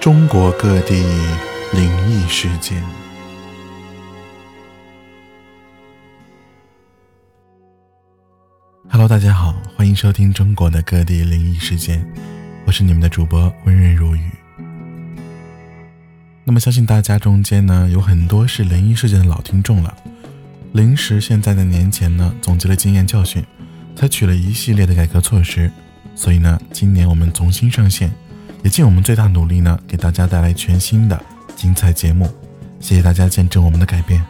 中国各地灵异事件。Hello，大家好，欢迎收听中国的各地灵异事件，我是你们的主播温润如雨。那么，相信大家中间呢有很多是灵异事件的老听众了。临时现在的年前呢，总结了经验教训，采取了一系列的改革措施，所以呢，今年我们重新上线。也尽我们最大努力呢，给大家带来全新的精彩节目。谢谢大家见证我们的改变。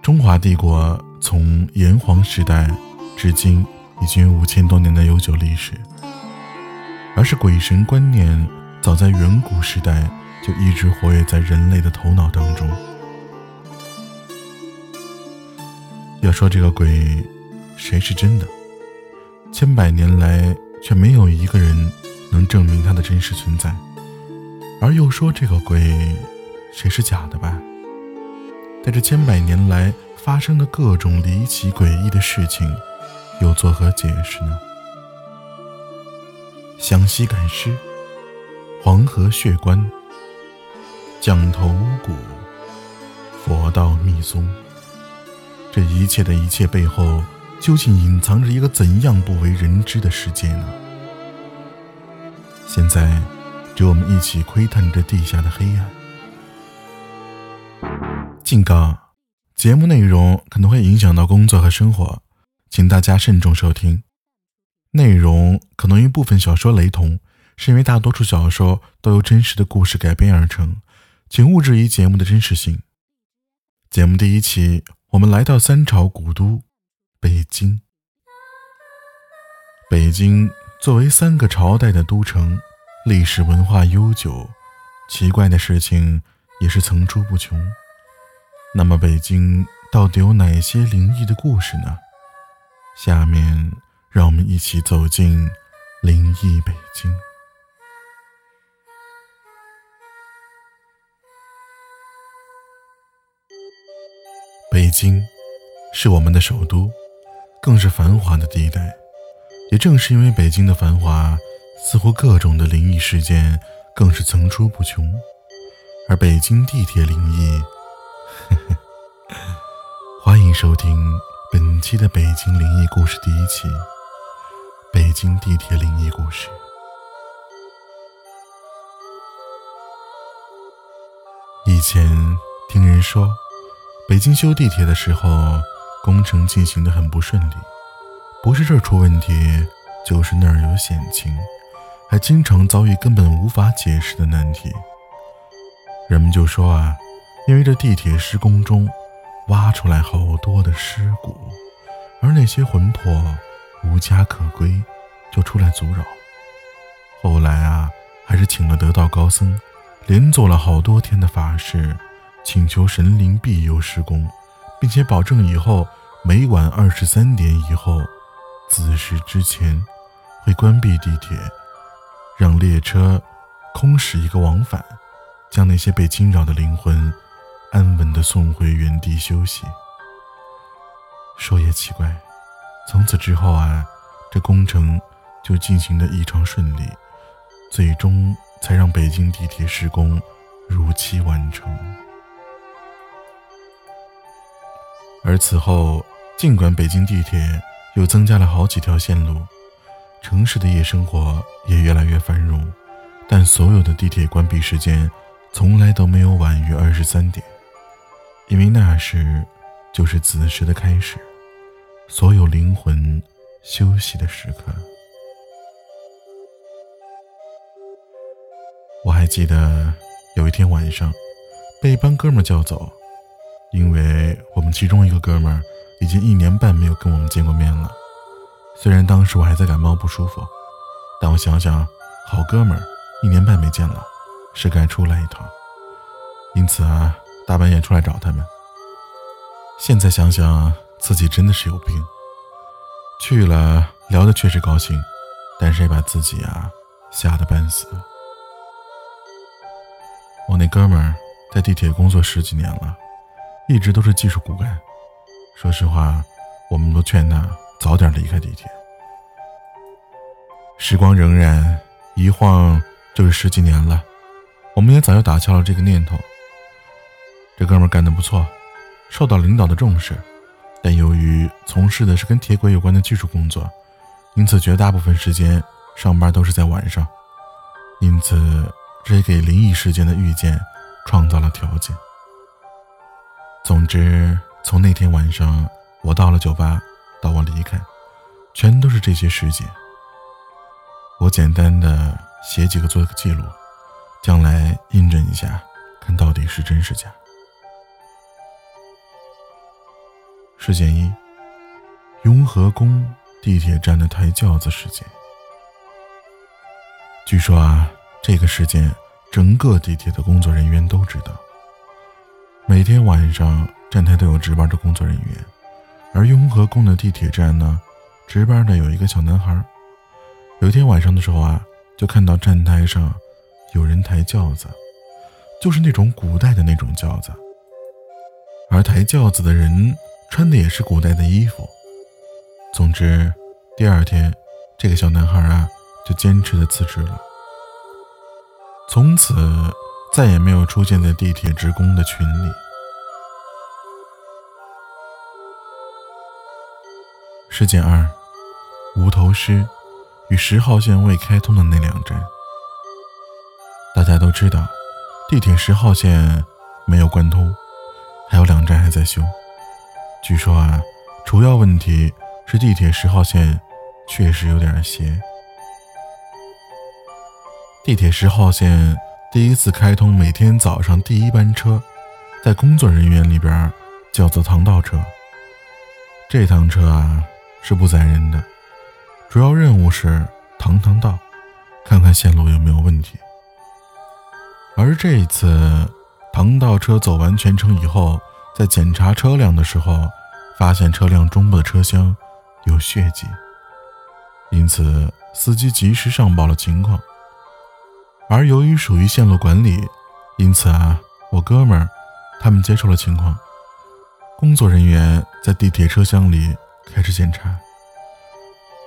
中华帝国从炎黄时代至今已经五千多年的悠久历史，而是鬼神观念早在远古时代就一直活跃在人类的头脑当中。要说这个鬼。谁是真的？千百年来却没有一个人能证明它的真实存在。而又说这个鬼，谁是假的吧？在这千百年来发生的各种离奇诡异的事情，又作何解释呢？湘西赶尸、黄河血棺、降头巫蛊、佛道密宗，这一切的一切背后。究竟隐藏着一个怎样不为人知的世界呢？现在，就我们一起窥探这地下的黑暗。警告：节目内容可能会影响到工作和生活，请大家慎重收听。内容可能与部分小说雷同，是因为大多数小说都由真实的故事改编而成，请勿质疑节目的真实性。节目第一期，我们来到三朝古都。北京，北京作为三个朝代的都城，历史文化悠久，奇怪的事情也是层出不穷。那么，北京到底有哪些灵异的故事呢？下面让我们一起走进灵异北京。北京是我们的首都。更是繁华的地带，也正是因为北京的繁华，似乎各种的灵异事件更是层出不穷。而北京地铁灵异，欢迎收听本期的北京灵异故事第一期《北京地铁灵异故事》。以前听人说，北京修地铁的时候。工程进行的很不顺利，不是这儿出问题，就是那儿有险情，还经常遭遇根本无法解释的难题。人们就说啊，因为这地铁施工中挖出来好多的尸骨，而那些魂魄无家可归，就出来阻扰。后来啊，还是请了得道高僧，连做了好多天的法事，请求神灵庇佑施工。并且保证以后每晚二十三点以后子时之前会关闭地铁，让列车空驶一个往返，将那些被惊扰的灵魂安稳地送回原地休息。说也奇怪，从此之后啊，这工程就进行得异常顺利，最终才让北京地铁施工如期完成。而此后，尽管北京地铁又增加了好几条线路，城市的夜生活也越来越繁荣，但所有的地铁关闭时间从来都没有晚于二十三点，因为那时就是子时的开始，所有灵魂休息的时刻。我还记得有一天晚上，被一帮哥们叫走。因为我们其中一个哥们儿已经一年半没有跟我们见过面了，虽然当时我还在感冒不舒服，但我想想，好哥们儿一年半没见了，是该出来一趟，因此啊，大半夜出来找他们。现在想想，自己真的是有病，去了聊的确实高兴，但是也把自己啊吓得半死。我那哥们儿在地铁工作十几年了。一直都是技术骨干，说实话，我们都劝他早点离开地铁，时光荏苒，一晃就是十几年了。我们也早就打消了这个念头。这哥们干得不错，受到领导的重视，但由于从事的是跟铁轨有关的技术工作，因此绝大部分时间上班都是在晚上。因此，这也给灵异事件的遇见创造了条件。总之，从那天晚上我到了酒吧，到我离开，全都是这些事件。我简单的写几个做个记录，将来印证一下，看到底是真是假。事件一：雍和宫地铁站的抬轿子事件。据说啊，这个事件整个地铁的工作人员都知道。每天晚上站台都有值班的工作人员，而雍和宫的地铁站呢，值班的有一个小男孩。有一天晚上的时候啊，就看到站台上有人抬轿子，就是那种古代的那种轿子，而抬轿子的人穿的也是古代的衣服。总之，第二天这个小男孩啊，就坚持的辞职了，从此再也没有出现在地铁职工的群里。事件二：无头尸。与十号线未开通的那两站，大家都知道，地铁十号线没有贯通，还有两站还在修。据说啊，主要问题是地铁十号线确实有点斜。地铁十号线第一次开通，每天早上第一班车，在工作人员里边叫做唐道车。这趟车啊是不载人的。主要任务是趟趟道，看看线路有没有问题。而这一次，唐道车走完全程以后，在检查车辆的时候，发现车辆中部的车厢有血迹，因此司机及时上报了情况。而由于属于线路管理，因此啊，我哥们儿他们接受了情况，工作人员在地铁车厢里开始检查。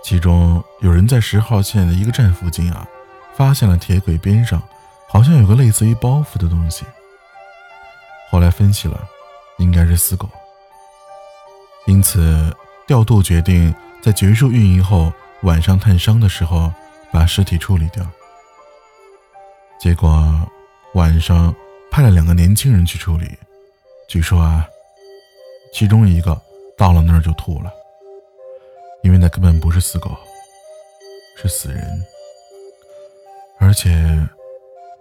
其中有人在十号线的一个站附近啊，发现了铁轨边上好像有个类似于包袱的东西。后来分析了，应该是死狗。因此调度决定在结束运营后晚上探伤的时候把尸体处理掉。结果晚上派了两个年轻人去处理，据说啊，其中一个到了那儿就吐了。因为那根本不是死狗，是死人，而且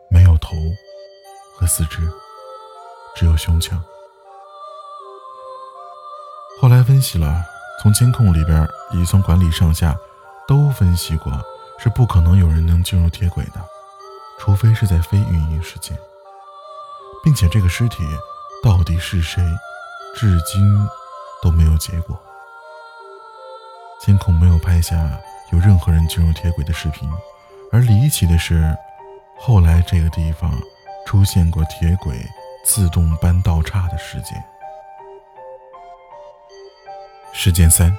没有头和四肢，只有胸腔。后来分析了，从监控里边以及从管理上下都分析过，是不可能有人能进入铁轨的，除非是在非运营时间，并且这个尸体到底是谁，至今都没有结果。监控没有拍下有任何人进入铁轨的视频，而离奇的是，后来这个地方出现过铁轨自动搬道岔的事件。事件三：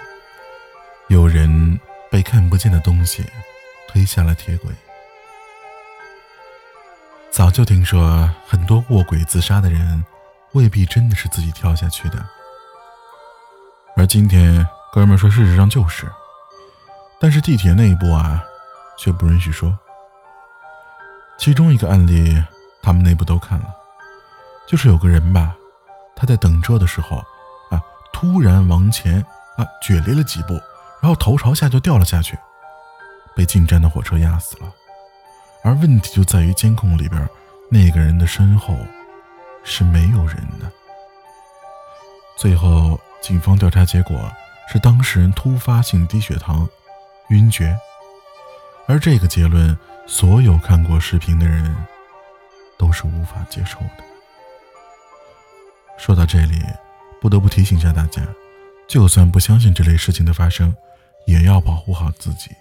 有人被看不见的东西推下了铁轨。早就听说很多卧轨自杀的人，未必真的是自己跳下去的，而今天。哥们说：“事实上就是，但是地铁内部啊，却不允许说。其中一个案例，他们内部都看了，就是有个人吧，他在等车的时候啊，突然往前啊卷离了几步，然后头朝下就掉了下去，被进站的火车压死了。而问题就在于监控里边，那个人的身后是没有人的。最后，警方调查结果。”是当事人突发性低血糖、晕厥，而这个结论，所有看过视频的人都是无法接受的。说到这里，不得不提醒一下大家，就算不相信这类事情的发生，也要保护好自己，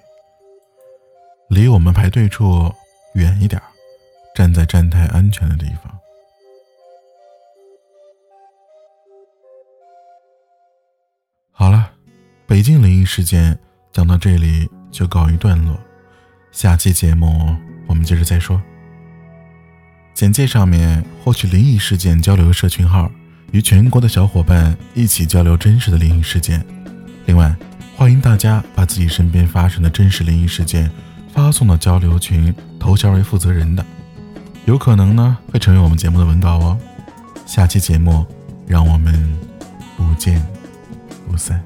离我们排队处远一点，站在站台安全的地方。好了。北京灵异事件讲到这里就告一段落，下期节目我们接着再说。简介上面获取灵异事件交流社群号，与全国的小伙伴一起交流真实的灵异事件。另外，欢迎大家把自己身边发生的真实灵异事件发送到交流群，头衔为负责人的，有可能呢会成为我们节目的文稿哦。下期节目，让我们不见不散。